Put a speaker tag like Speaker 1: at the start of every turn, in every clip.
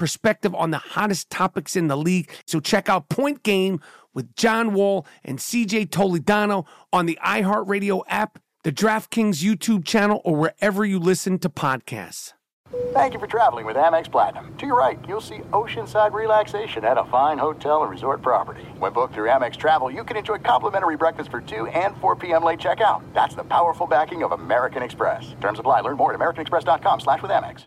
Speaker 1: perspective on the hottest topics in the league. So check out Point Game with John Wall and CJ Toledano on the iHeartRadio app, the DraftKings YouTube channel, or wherever you listen to podcasts.
Speaker 2: Thank you for traveling with Amex Platinum. To your right, you'll see oceanside relaxation at a fine hotel and resort property. When booked through Amex Travel, you can enjoy complimentary breakfast for 2 and 4 p.m. late checkout. That's the powerful backing of American Express. Terms apply. Learn more at americanexpress.com slash with Amex.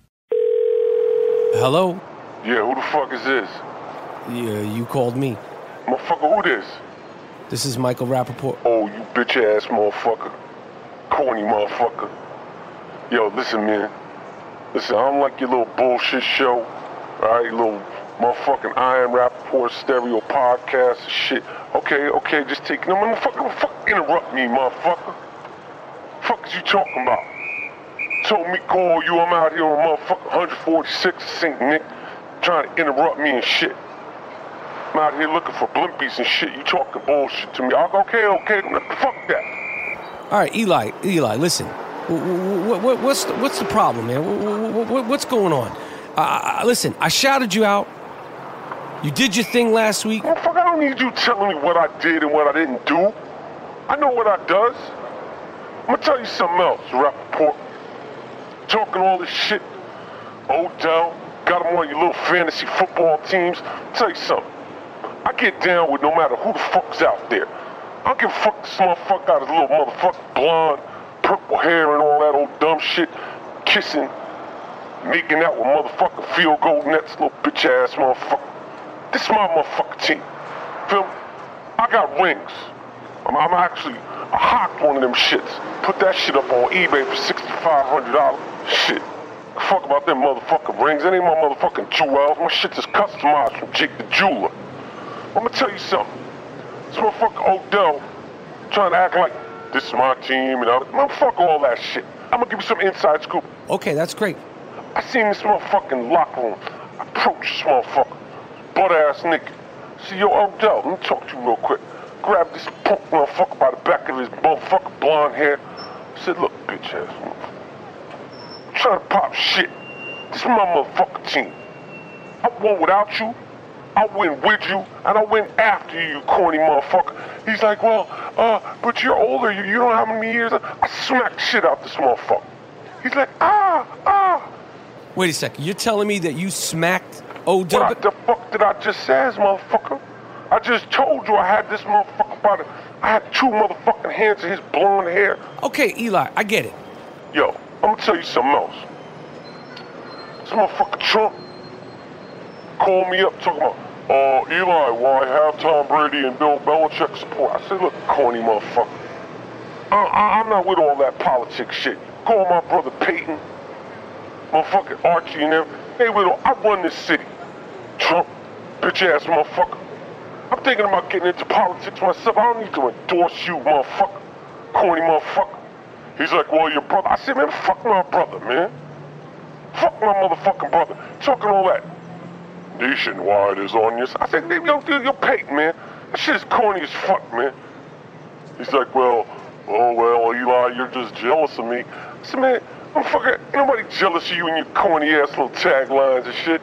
Speaker 1: Hello?
Speaker 3: Yeah, who the fuck is this?
Speaker 1: Yeah, you called me.
Speaker 3: Motherfucker, who this?
Speaker 1: This is Michael Rapaport.
Speaker 3: Oh, you bitch ass motherfucker. Corny motherfucker. Yo, listen, man. Listen, I don't like your little bullshit show. Alright, little motherfucking I Am Rapaport stereo podcast shit. Okay, okay, just take no motherfucker, fuck interrupt me, motherfucker. Fuck is you talking about? Told me call you, I'm out here on motherfucker 146 St. Nick, trying to interrupt me and shit. I'm out here looking for blimpies and shit. You talking bullshit to me. I go, okay, okay, fuck that.
Speaker 1: All right, Eli, Eli, listen. What, what, what's, the, what's the problem, man? What, what's going on? Uh, listen, I shouted you out. You did your thing last week.
Speaker 3: Motherfucker, I don't need you telling me what I did and what I didn't do. I know what I does. I'm gonna tell you something else, Rapaport talking all this shit. Odell, got him on your little fantasy football teams. Tell you something. I get down with no matter who the fuck's out there. I don't give a fuck this motherfucker got his little motherfucker blonde, purple hair and all that old dumb shit, kissing, making out with motherfucking field goal nets, little bitch ass motherfucker. This is my motherfucking team. Feel me? I got rings. I'm, I'm actually, I hocked one of them shits. Put that shit up on eBay for $6,500. Shit. Fuck about them motherfucking rings. That ain't my motherfucking jewels. My shit is customized from Jake the Jeweler. I'm gonna tell you something. This motherfucker Odell trying to act like this is my team and all that. fuck all that shit. I'm gonna give you some inside scoop.
Speaker 1: Okay, that's great.
Speaker 3: I seen this motherfucking locker room. Approach this motherfucker. Butt ass nigga. See, yo, Odell, let me talk to you real quick. Grab this punk motherfucker by the back of his motherfucking blonde hair. I said, look, bitch ass trying to pop shit. This is my motherfucking team. I won without you. I win with you, and I win after you, you corny motherfucker. He's like, well, uh, but you're older. You, you don't have many years. I smack shit out this motherfucker. He's like, ah, ah.
Speaker 1: Wait a second. You're telling me that you smacked Odell?
Speaker 3: What the fuck did I just say, motherfucker? I just told you I had this motherfucker by the... I had two motherfucking hands in his blonde hair.
Speaker 1: Okay, Eli, I get it.
Speaker 3: Yo, I'm gonna tell you something else. This motherfucker Trump called me up talking about, uh, Eli, why have Tom Brady and Bill Belichick support? I said, look, corny motherfucker. I, am not with all that politics shit. Call my brother Peyton, motherfucking Archie and them. Hey, with all, I run this city. Trump, bitch ass motherfucker. I'm thinking about getting into politics myself. I don't need to endorse you, motherfucker. Corny motherfucker. He's like, well, your brother. I said, man, fuck my brother, man. Fuck my motherfucking brother. Talking all that. nationwide is on side. I said, yo, dude, yo, Peyton, man, that shit is corny as fuck, man. He's like, well, oh, well, Eli, you're just jealous of me. I said, man, I'm fucking, ain't nobody jealous of you and your corny ass little taglines and shit.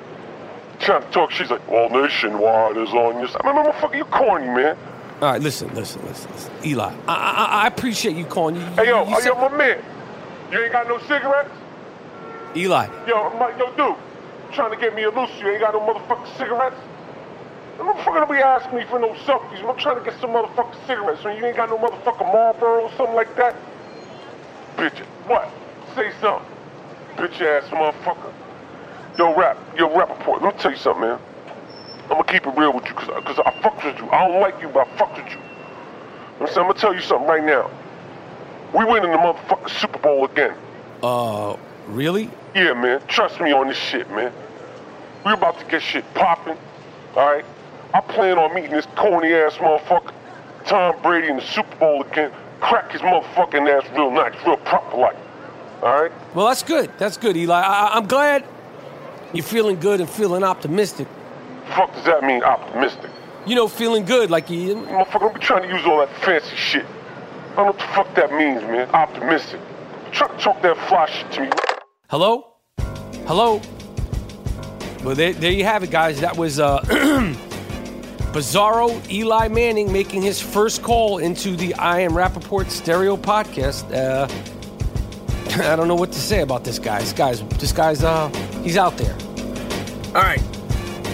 Speaker 3: Trying to talk, she's like, well, nationwide is on your side. I mean, motherfucker, you corny, man.
Speaker 1: All right, listen, listen, listen, listen. Eli, I, I, I appreciate you calling. You,
Speaker 3: Hey, yo,
Speaker 1: you
Speaker 3: hey, oh,
Speaker 1: said-
Speaker 3: yo, my man, you ain't got no cigarettes?
Speaker 1: Eli,
Speaker 3: Yo, I'm like, yo, dude, trying to get me a loose. You ain't got no motherfucking cigarettes? The motherfucker don't be asking me for no selfies. I'm trying to get some motherfucking cigarettes. So you ain't got no motherfucking Marlboro or something like that? Bitch, what? Say something. Bitch ass motherfucker. Yo, rap, yo, rap report. Let me tell you something, man. I'm gonna keep it real with you, cause, cause I fucks with you. I don't like you, but I fucks with you. I'm saying, I'm gonna tell you something right now. We winning the motherfucking Super Bowl again.
Speaker 1: uh, really?
Speaker 3: Yeah, man. Trust me on this shit, man. We about to get shit popping. All right. I plan on meeting this corny ass motherfucker, Tom Brady, in the Super Bowl again. Crack his motherfucking ass real nice, real proper like. All right.
Speaker 1: Well, that's good. That's good, Eli. I, I- I'm glad you're feeling good and feeling optimistic.
Speaker 3: Fuck does that mean? Optimistic.
Speaker 1: You know, feeling good, like you.
Speaker 3: Motherfucker, don't be trying to use all that fancy shit. I don't know what the fuck that means, man. Optimistic. Try to talk that fly shit to me.
Speaker 1: Hello? Hello? Well, there, there you have it, guys. That was uh, Bizarro Eli Manning making his first call into the I Am Rapaport stereo podcast. Uh, I don't know what to say about this guy. This guy's, this guy's, uh, he's out there. All right.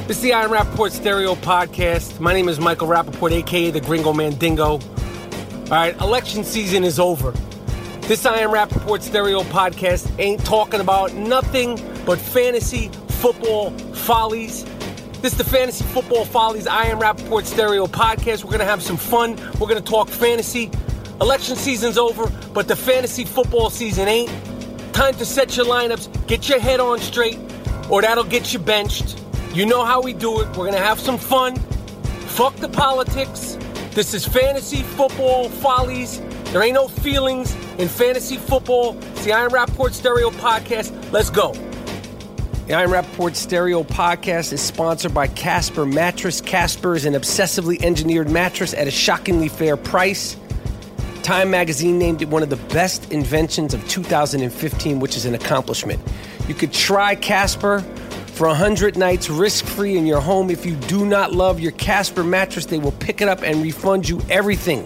Speaker 1: This is the I Am Rapaport stereo podcast. My name is Michael Rapaport, aka the Gringo Mandingo. All right, election season is over. This I Am Rapaport Stereo podcast ain't talking about nothing but fantasy football follies. This is the Fantasy Football Follies I Am Rapaport Stereo podcast. We're going to have some fun. We're going to talk fantasy. Election season's over, but the fantasy football season ain't. Time to set your lineups, get your head on straight, or that'll get you benched. You know how we do it. We're going to have some fun. Fuck the politics. This is fantasy football follies. There ain't no feelings in fantasy football. It's the I Am Rapaport Stereo Podcast. Let's go. The I Am Rapaport Stereo Podcast is sponsored by Casper Mattress. Casper is an obsessively engineered mattress at a shockingly fair price. Time magazine named it one of the best inventions of 2015, which is an accomplishment. You could try Casper for 100 nights risk free in your home. If you do not love your Casper mattress, they will pick it up and refund you everything.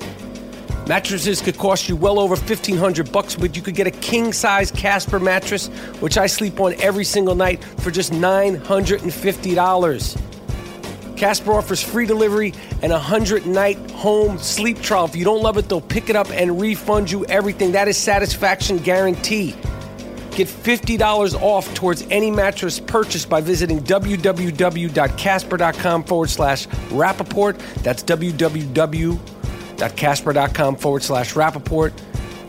Speaker 1: Mattresses could cost you well over 1500 bucks, but you could get a king size Casper mattress, which I sleep on every single night, for just $950. Casper offers free delivery and a 100 night home sleep trial. If you don't love it, they'll pick it up and refund you everything. That is satisfaction guarantee. Get $50 off towards any mattress purchased by visiting www.casper.com forward slash Rapaport. That's www.casper.com forward slash Rapaport.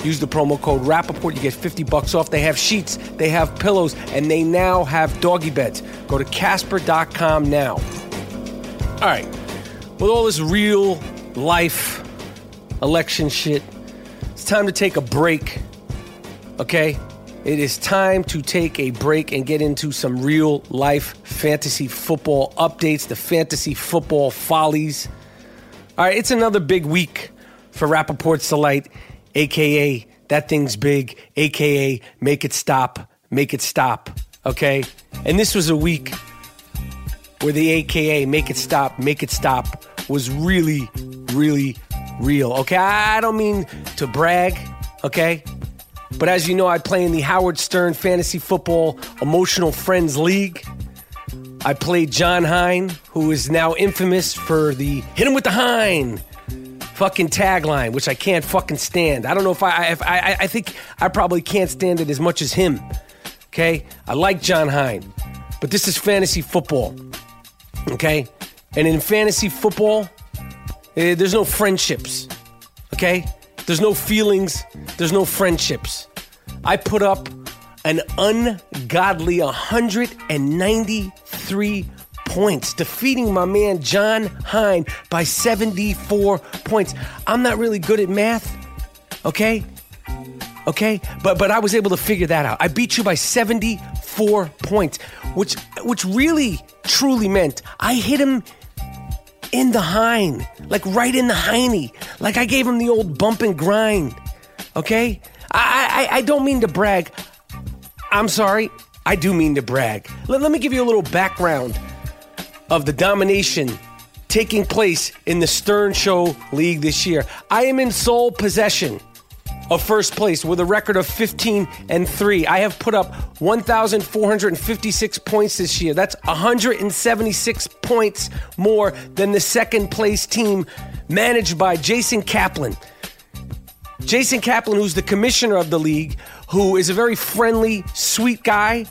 Speaker 1: Use the promo code Rapaport. You get 50 bucks off. They have sheets, they have pillows, and they now have doggy beds. Go to Casper.com now. All right. With all this real life election shit, it's time to take a break. Okay? It is time to take a break and get into some real life fantasy football updates, the fantasy football follies. All right, it's another big week for Rapaport's Delight, aka That Thing's Big, aka Make It Stop, Make It Stop. Okay? And this was a week where the AKA Make It Stop, Make It Stop was really, really real. Okay, I don't mean to brag, okay? But as you know, I play in the Howard Stern Fantasy Football Emotional Friends League. I played Jon Hein, who is now infamous for the hit him with the Hein fucking tagline, which I can't fucking stand. I don't know if I, if I, I think I probably can't stand it as much as him. Okay, I like Jon Hein, but this is fantasy football. Okay, and in fantasy football, eh, there's no friendships. Okay, there's no feelings. There's no friendships. I put up an ungodly 193 points, defeating my man Jon Hein by 74 points. I'm not really good at math, okay? Okay? But but I was able to figure that out. I beat you by 74 points, which which really truly meant I hit him in the hind, like right in the hiney, like I gave him the old bump and grind. Okay, I I, I don't mean to brag. I'm sorry, I do mean to brag. Let, let me give you a little background of the domination taking place in the Stern Show League this year. I am in sole possession of first place with a record of 15 and 3. I have put up 1,456 points this year. That's 176 points more than the second place team managed by Jason Kaplan. Jason Kaplan, who's the commissioner of the league, who is a very friendly, sweet guy.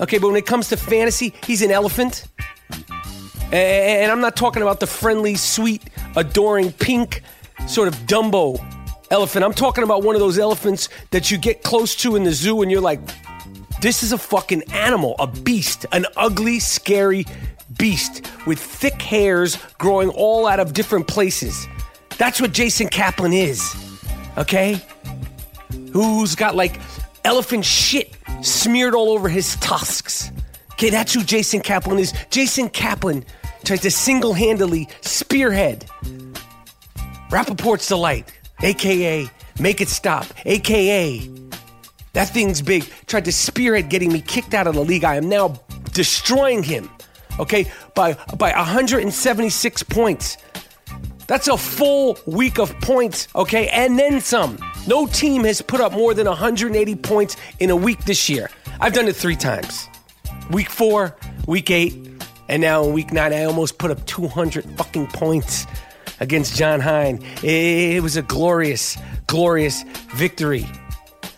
Speaker 1: Okay, but when it comes to fantasy, he's an elephant. And I'm not talking about the friendly, sweet, adoring, pink, sort of Dumbo elephant. I'm talking about one of those elephants that you get close to in the zoo and you're like, this is a fucking animal, a beast, an ugly, scary beast with thick hairs growing all out of different places. That's what Jason Kaplan is, okay? Who's got like elephant shit smeared all over his tusks. Okay, that's who Jason Kaplan is. Jason Kaplan tries to single handedly spearhead Rapaport's Delight, aka Make It Stop, aka that thing's big, tried to spearhead getting me kicked out of the league. I am now destroying him, okay, by, by 176 points. That's a full week of points, okay, and then some. No team has put up more than 180 points in a week this year. I've done it three times. Week four, week eight, and now in week nine, I almost put up 200 fucking points against Jon Hein. It was a glorious, glorious victory.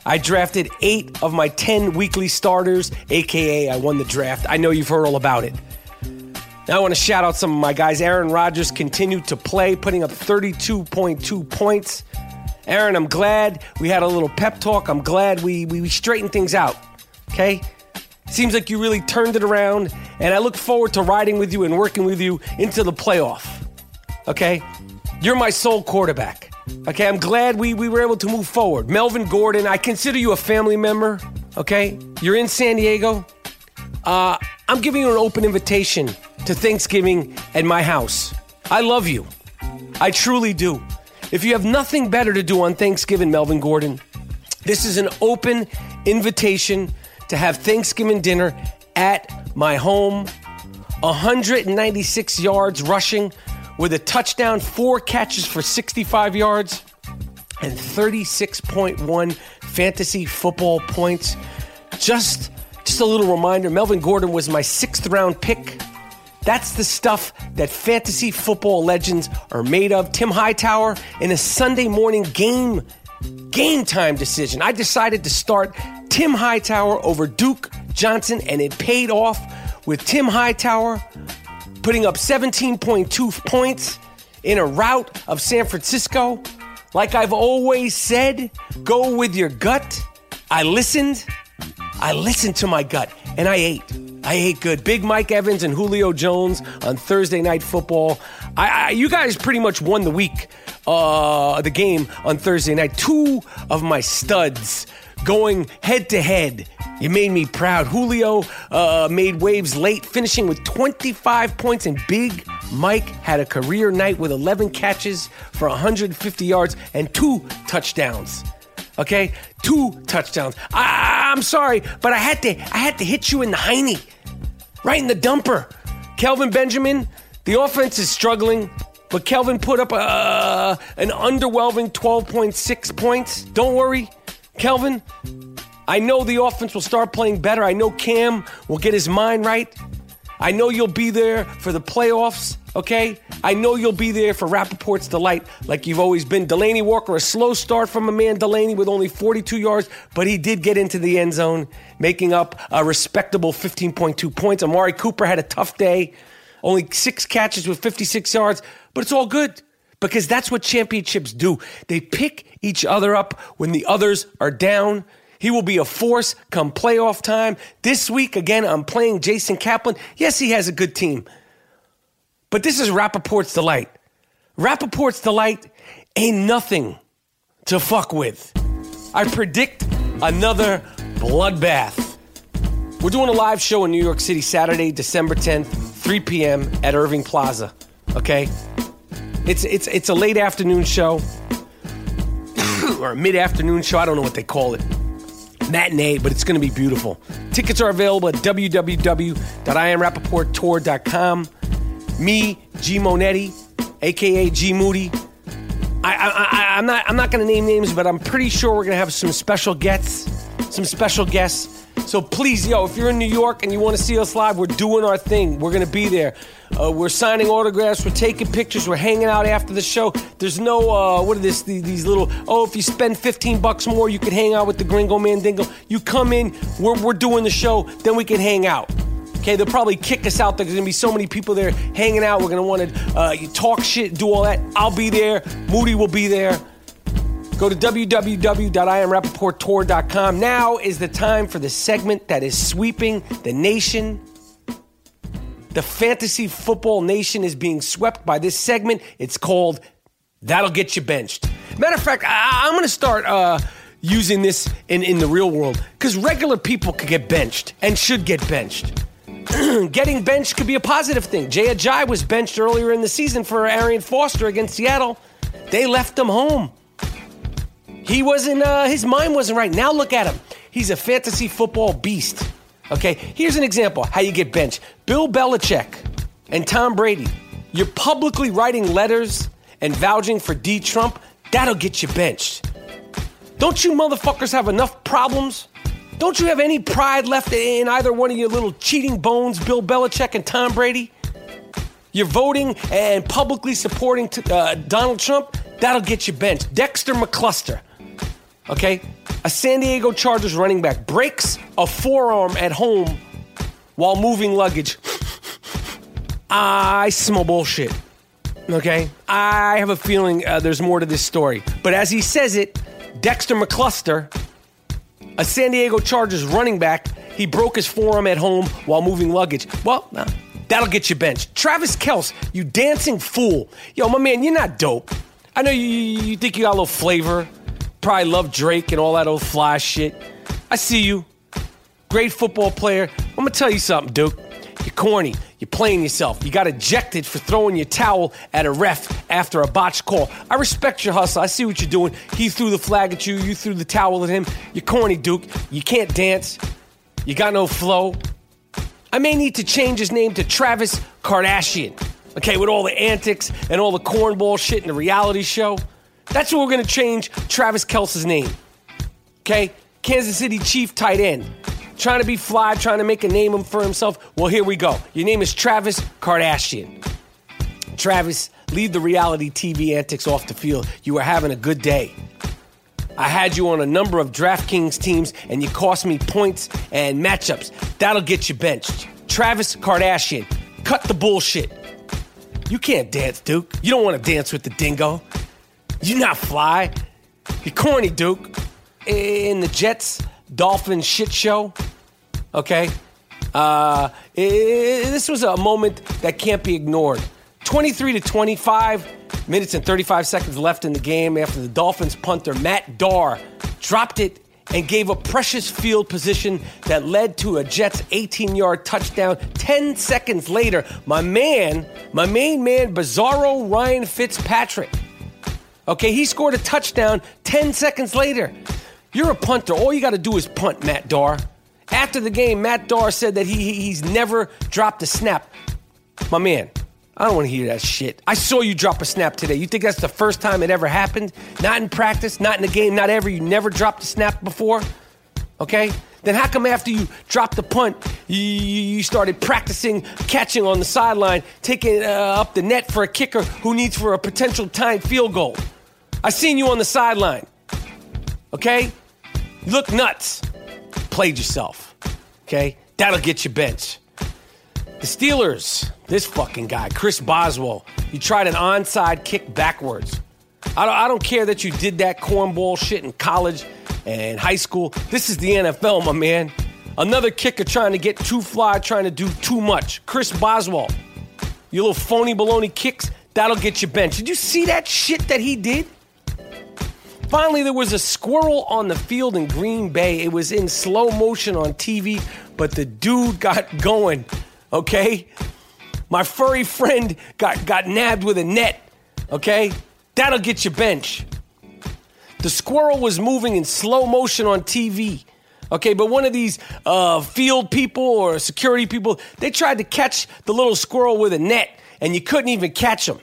Speaker 1: I drafted eight of my 10 weekly starters, aka I won the draft. I know you've heard all about it. Now I want to shout out some of my guys. Aaron Rodgers continued to play, putting up 32.2 points. Aaron, I'm glad we had a little pep talk. I'm glad we, we, we straightened things out. Okay? Seems like you really turned it around, and I look forward to riding with you and working with you into the playoff. Okay? You're my sole quarterback. Okay, I'm glad we, we were able to move forward. Melvin Gordon, I consider you a family member. Okay? You're in San Diego. Uh, I'm giving you an open invitation to Thanksgiving at my house. I love you. I truly do. If you have nothing better to do on Thanksgiving, Melvin Gordon, this is an open invitation to have Thanksgiving dinner at my home. 196 yards rushing with a touchdown, four catches for 65 yards, and 36.1 fantasy football points. Just, just a little reminder Melvin Gordon was my sixth round pick. That's the stuff that fantasy football legends are made of. Tim Hightower in a Sunday morning game game time decision. I decided to start Tim Hightower over Duke Johnson, and it paid off with Tim Hightower putting up 17.2 points in a rout of San Francisco. Like I've always said, go with your gut. I listened. I listened to my gut, and I ate. I ate good. Big Mike Evans and Julio Jones on Thursday Night Football. I, I, you guys pretty much won the week, uh, the game on Thursday night. Two of my studs going head to head. You made me proud. Julio uh, made waves late, finishing with 25 points, and Big Mike had a career night with 11 catches for 150 yards and two touchdowns. Okay, two touchdowns. I, I'm sorry, but I had to. I had to hit you in the hiney, right in the dumper. Kelvin Benjamin, the offense is struggling, but Kelvin put up an underwhelming 12.6 points. Don't worry, Kelvin. I know the offense will start playing better. I know Cam will get his mind right. I know you'll be there for the playoffs, okay? I know you'll be there for Rapaport's delight like you've always been. Delanie Walker, a slow start from a man, Delanie with only 42 yards, but he did get into the end zone, making up a respectable 15.2 points. Amari Cooper had a tough day, only six catches with 56 yards, but it's all good because that's what championships do. They pick each other up when the others are down. He will be a force come playoff time. This week, again, I'm playing Jason Kaplan. Yes, he has a good team. But this is Rapaport's delight. Rapaport's delight ain't nothing to fuck with. I predict another bloodbath We're doing a live show in New York City Saturday, December 10th, 3 p.m. at Irving Plaza. Okay? It's it's it's a late afternoon show or a mid-afternoon show. I don't know what they call it. Matinee, but it's going to be beautiful. Tickets are available at www.iamrappaporttour.com. Me, G Monetti, aka G Moody. I, I'm not I'm not going to name names, but I'm pretty sure we're going to have some special guests, some special guests. So please, yo, if you're in New York and you want to see us live, we're doing our thing. We're going to be there. Uh, we're signing autographs. We're taking pictures. We're hanging out after the show. There's no uh, what are this? These, these little oh, if you spend 15 bucks more, you can hang out with the Gringo Mandingo. You come in. We're we're doing the show. Then we can hang out. Okay, they'll probably kick us out. There, there's gonna be so many people there hanging out. We're gonna want to uh, talk shit, do all that. I'll be there. Moody will be there. Go to www.iamrappaporttour.com. Now is the time for the segment that is sweeping the nation. The fantasy football nation is being swept by this segment. It's called That'll Get You Benched. Matter of fact, I- am going to start uh, using this in, in the real world because regular people could get benched and should get benched. Getting benched could be a positive thing. Jay Ajayi was benched earlier in the season for Arian Foster against Seattle. They left him home. He wasn't, uh, his mind wasn't right. Now look at him. He's a fantasy football beast. Okay, here's an example how you get benched. Bill Belichick and Tom Brady, you're publicly writing letters and vouching for D. Trump. That'll get you benched. Don't you motherfuckers have enough problems? Don't you have any pride left in either one of your little cheating bones, Bill Belichick and Tom Brady? You're voting and publicly supporting uh, Donald Trump. That'll get you benched. Dexter McCluster. Okay? A San Diego Chargers running back breaks a forearm at home while moving luggage. I smell bullshit. Okay? I have a feeling uh, there's more to this story. But as he says it, Dexter McCluster, a San Diego Chargers running back, he broke his forearm at home while moving luggage. Well, nah, that'll get you benched. Travis Kelce, you dancing fool. Yo, my man, you're not dope. I know you, you think you got a little flavor probably love Drake and all that old fly shit. I see you. Great football player. I'm gonna tell you something, Duke. You're corny. You're playing yourself. You got ejected for throwing your towel at a ref after a botched call. I respect your hustle. I see what you're doing. He threw the flag at you. You threw the towel at him. You're corny, Duke. You can't dance. You got no flow. I may need to change his name to Travis Kardashian. Okay, with all the antics and all the cornball shit in the reality show. That's what we're going to change Travis Kelce's name. Okay? Kansas City Chief tight end. Trying to be fly, trying to make a name for himself. Well, here we go. Your name is Travis Kardashian. Travis, leave the reality TV antics off the field. You are having a good day. I had you on a number of DraftKings teams and you cost me points and matchups. That'll get you benched. Travis Kardashian, cut the bullshit. You can't dance, Duke. You don't want to dance with the dingo. You not fly. You corny, Duke. In the Jets Dolphins shit show. Okay. Uh, it, this was a moment that can't be ignored. 23 to 25 minutes and 35 seconds left in the game after the Dolphins punter Matt Darr dropped it and gave a precious field position that led to a Jets 18 yard touchdown. 10 seconds later, my man, my main man, Bizarro Ryan Fitzpatrick, Okay, he scored a touchdown 10 seconds later. You're a punter. All you got to do is punt, Matt Darr. After the game, Matt Darr said that he, he's never dropped a snap. My man, I don't want to hear that shit. I saw you drop a snap today. You think that's the first time it ever happened? Not in practice, not in the game, not ever. You never dropped a snap before? Okay? Then how come after you dropped the punt, you, you started practicing catching on the sideline, taking uh, up the net for a kicker who needs for a potential timed field goal? I seen you on the sideline. Okay? You look nuts. Played yourself. Okay? That'll get you benched. The Steelers, this fucking guy, Chris Boswell, you tried an onside kick backwards. I don't, I don't care that you did that cornball shit in college and high school. This is the NFL, my man. Another kicker trying to get too fly, trying to do too much. Chris Boswell, your little phony baloney kicks, that'll get you benched. Did you see that shit that he did? Finally, there was a squirrel on the field in Green Bay. It was in slow motion on TV, but the dude got going, okay? My furry friend got, got nabbed with a net, okay? That'll get you bench. The squirrel was moving in slow motion on TV. Okay, but one of these uh, field people or security people, they tried to catch the little squirrel with a net, and you couldn't even catch him.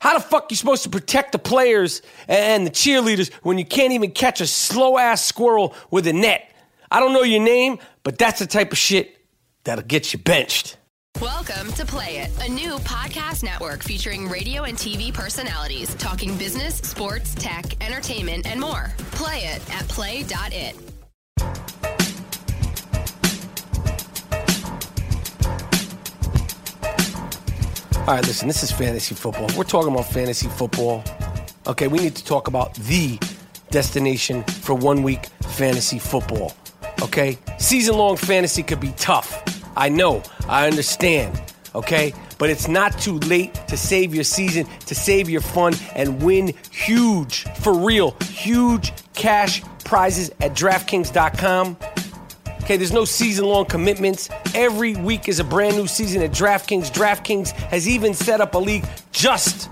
Speaker 1: How the fuck you supposed to protect the players and the cheerleaders when you can't even catch a slow ass squirrel with a net? I don't know your name, but that's the type of shit that'll get you benched.
Speaker 4: Welcome to Play It, a new podcast network featuring radio and TV personalities talking business, sports, tech, entertainment, and more. Play it at play.it.
Speaker 1: All right, listen, this is fantasy football. We're talking about fantasy football, okay, we need to talk about the destination for one week fantasy football. Okay? Season long fantasy could be tough. I know, I understand. Okay? But it's not too late to save your season, to save your fun, and win huge, for real, huge cash prizes at DraftKings.com. Okay, there's no season long commitments. Every week is a brand new season at DraftKings. DraftKings has even set up a league just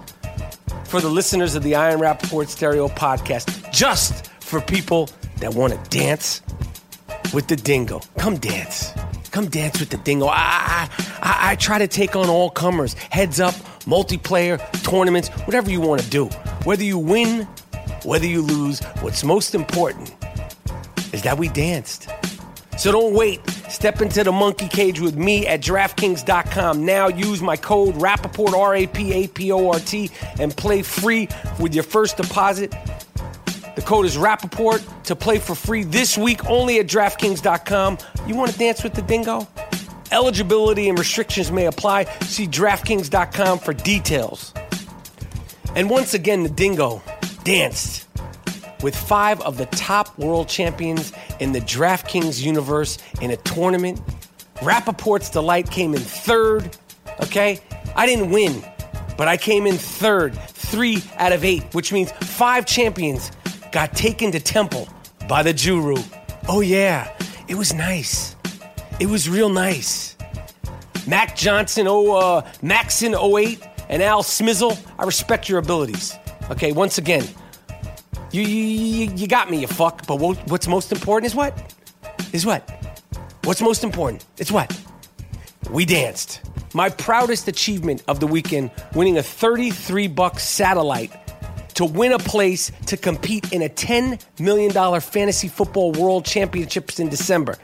Speaker 1: for the listeners of the I Am Rapaport Stereo podcast, just for people that want to dance with the dingo. Come dance. Come dance with the dingo. I, I, I try to take on all comers. Heads up, multiplayer, tournaments, whatever you want to do. Whether you win, whether you lose, what's most important is that we danced. So don't wait. Step into the monkey cage with me at DraftKings.com. Now use my code Rapaport, R A P A P O R T, and play free with your first deposit. The code is Rapaport to play for free this week only at DraftKings.com. You want to dance with the dingo? Eligibility and restrictions may apply. See DraftKings.com for details. And once again, the dingo danced with five of the top world champions in the DraftKings universe in a tournament. Rapaport's Delight came in third, okay? I didn't win, but I came in third, three out of eight, which means five champions got taken to Temple by the Juru. Oh, yeah, it was nice. It was real nice. Mac Johnson, oh, uh, Maxon 08, and Al Smizzle, I respect your abilities. Okay, once again, you, you, you got me, you fuck. But what, what's most important is what? Is what? What's most important? It's what? We danced. My proudest achievement of the weekend, winning a 33 buck satellite to win a place to compete in a $10 million fantasy football world championships in December.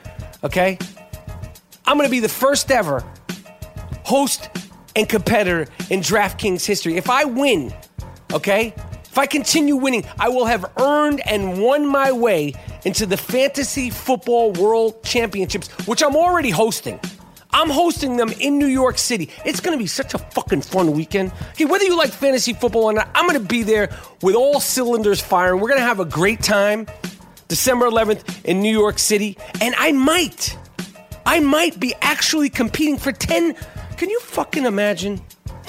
Speaker 1: Okay? I'm to be the first ever host and competitor in DraftKings history. If I win, okay? If I continue winning, I will have earned and won my way into the Fantasy Football World Championships, which I'm already hosting. I'm hosting them in New York City. It's going to be such a fucking fun weekend. Okay, whether you like fantasy football or not, I'm going to be there with all cylinders firing. We're going to have a great time. December 11th in New York City, and I might, I might be actually competing for 10. Can you fucking imagine?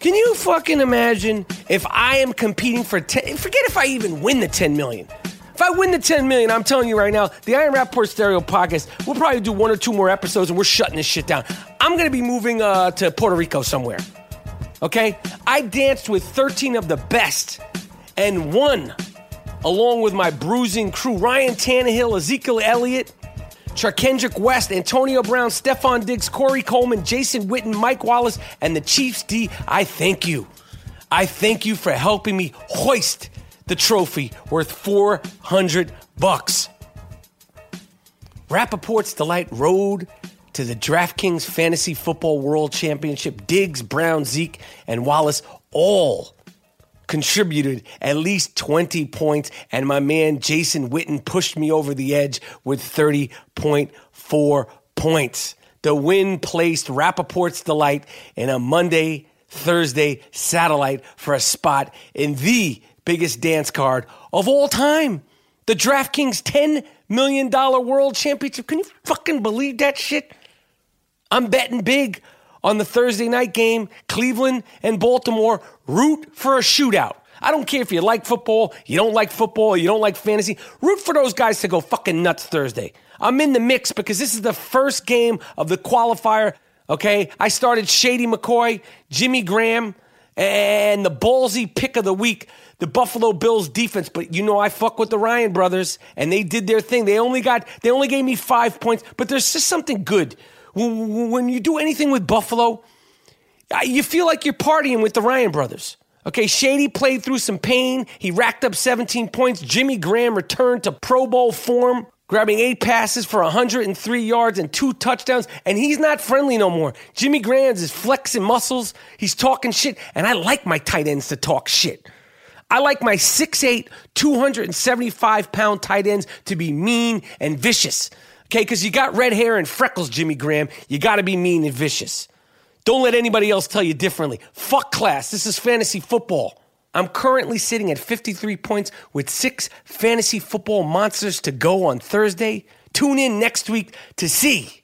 Speaker 1: Can you fucking imagine if I am competing for 10? Forget if I even win the 10 million. If I win the 10 million, I'm telling you right now, the I Am Rapaport Stereo podcast, we'll probably do one or two more episodes and we're shutting this shit down. I'm going to be moving uh, to Puerto Rico somewhere. Okay? I danced with 13 of the best and won along with my bruising crew Ryan Tannehill, Ezekiel Elliott, Charcandrick West, Antonio Brown, Stefon Diggs, Corey Coleman, Jason Witten, Mike Wallace, and the Chiefs D. I thank you. I thank you for helping me hoist the trophy worth 400 bucks. Rapaport's Delight Road to the DraftKings Fantasy Football World Championship. Diggs, Brown, Zeke, and Wallace all contributed at least 20 points, and my man Jason Witten pushed me over the edge with 30.4 points. The win placed Rapaport's Delight in a Monday, Thursday satellite for a spot in the biggest dance card of all time. The DraftKings $10 million World Championship. Can you fucking believe that shit? I'm betting big on the Thursday night game, Cleveland and Baltimore root for a shootout. I don't care if you like football, you don't like football, you don't like fantasy. Root for those guys to go fucking nuts Thursday. I'm in the mix because this is the first game of the qualifier. Okay, I started Shady McCoy, Jimmy Graham, and the ballsy pick of the week, the Buffalo Bills defense. But you know I fuck with the Ryan brothers, and they did their thing. They only got they only gave me five points, but there's just something good when you do anything with Buffalo. You feel like you're partying with the Ryan brothers. Okay, Shady played through some pain. He racked up 17 points. Jimmy Graham returned to Pro Bowl form grabbing eight passes for 103 yards and two touchdowns, and he's not friendly no more. Jimmy Graham's is flexing muscles, he's talking shit, and I like my tight ends to talk shit. I like my 6'8, 275 pound tight ends to be mean and vicious. Okay, because you got red hair and freckles, Jimmy Graham. You got to be mean and vicious. Don't let anybody else tell you differently. Fuck class. This is fantasy football. I'm currently sitting at 53 points with six fantasy football monsters to go on Thursday. Tune in next week to see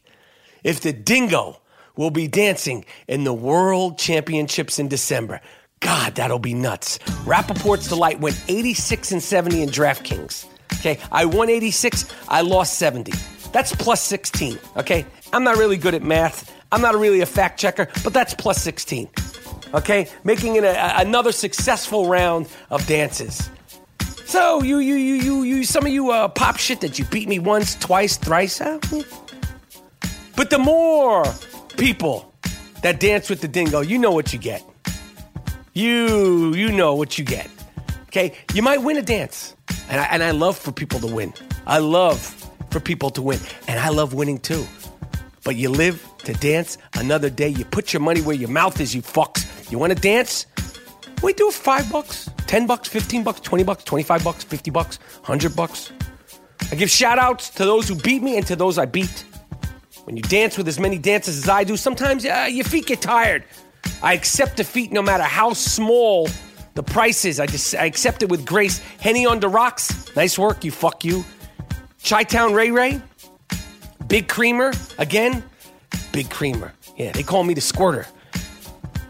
Speaker 1: if the dingo will be dancing in the World Championships in December. God, that'll be nuts. Rapaport's Delight went 86 and 70 in DraftKings. Okay, I won 86, I lost 70. That's plus 16. Okay, I'm not really good at math. I'm not really a fact checker, but that's plus 16 okay? Making it a, another successful round of dances. So you you you you you some of you uh, pop shit that you beat me once, twice, thrice. Huh? But the more people that dance with the dingo, you know what you get. You you know what you get. Okay, you might win a dance, and I, and I love for people to win. I love for people to win, and I love winning too. But you live to dance another day. You put your money where your mouth is, you fucks. You want to dance? We do five bucks, ten bucks, fifteen bucks, twenty bucks, twenty-five bucks, fifty bucks, hundred bucks. I give shout outs to those who beat me and to those I beat. When you dance with as many dances as I do, sometimes uh, your feet get tired. I accept defeat no matter how small the price is. I just I accept it with grace. Henny on the rocks. Nice work, you fuck you. Chi Town Ray Ray. Big Creamer. Again, Big Creamer. Yeah, they call me the squirter.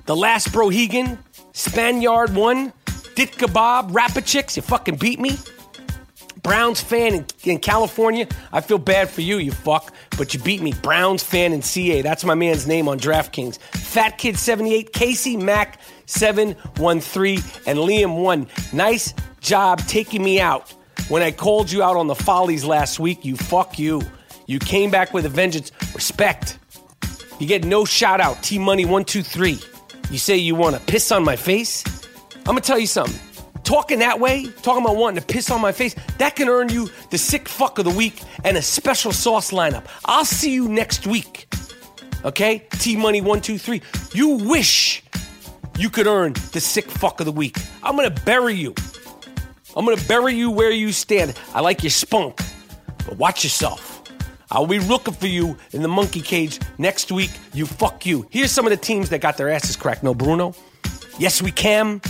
Speaker 1: The Last Brohegan, Spaniard 1, Ditka Bob, Rapid Chicks, you fucking beat me. Browns fan in, in, California, I feel bad for you, you fuck, but you beat me. Browns fan in CA, that's my man's name on DraftKings. Fat Kid 78, Casey Mac 713, and Liam 1. Nice job taking me out. When I called you out on the follies last week, you fuck you. You came back with a vengeance. Respect. You get no shout out. T Money 123. You say you want to piss on my face? I'm gonna tell you something. Talking that way, talking about wanting to piss on my face, that can earn you the sick fuck of the week and a special sauce lineup. I'll see you next week. Okay? T Money 123. You wish you could earn the sick fuck of the week. I'm gonna bury you. I'm gonna bury you where you stand. I like your spunk, but watch yourself. I'll be looking for you in the monkey cage next week. You fuck you. Here's some of the teams that got their asses cracked. No Bruno. Yes, we can.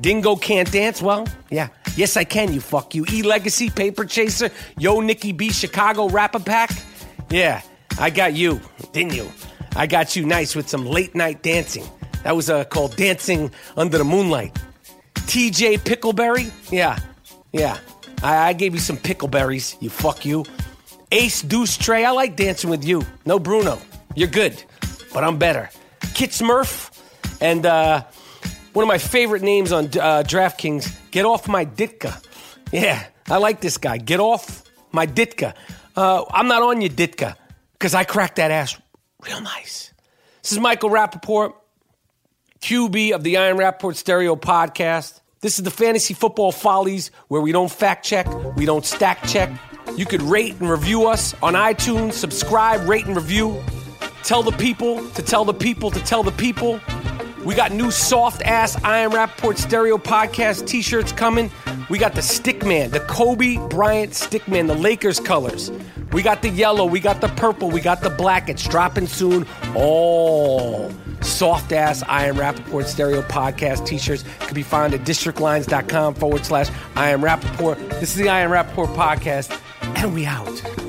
Speaker 1: Dingo can't dance. Well, yeah. Yes, I can. You fuck you. E Legacy, Paper Chaser, Yo Nikki B, Chicago Rapper Pack. Yeah, I got you, didn't you? I got you nice with some late night dancing. That was uh, called Dancing Under the Moonlight. TJ Pickleberry. Yeah, yeah. I, I gave you some pickleberries. You fuck you. Ace Deuce Trey, I like dancing with you. No Bruno. You're good, but I'm better. Kit Smurf, and uh, one of my favorite names on uh, DraftKings, Get Off My Ditka. Yeah, I like this guy. Get Off My Ditka. Uh, I'm not on your Ditka because I cracked that ass real nice. This is Michael Rapaport, QB of the I Am Rapaport Stereo Podcast. This is the Fantasy Football Follies where we don't fact check, we don't stack check, you could rate and review us on iTunes, subscribe, rate and review. Tell the people to tell the people to tell the people. We got new soft ass I Am Rapaport Stereo Podcast t shirts coming. We got the Stickman, the Kobe Bryant Stickman, the Lakers colors. We got the yellow, we got the purple, we got the black. It's dropping soon. All soft ass I Am Rapaport Stereo Podcast t shirts can be found at districtlines.com forward slash I Am Rapaport. This is the I Am Rapaport Podcast, we out.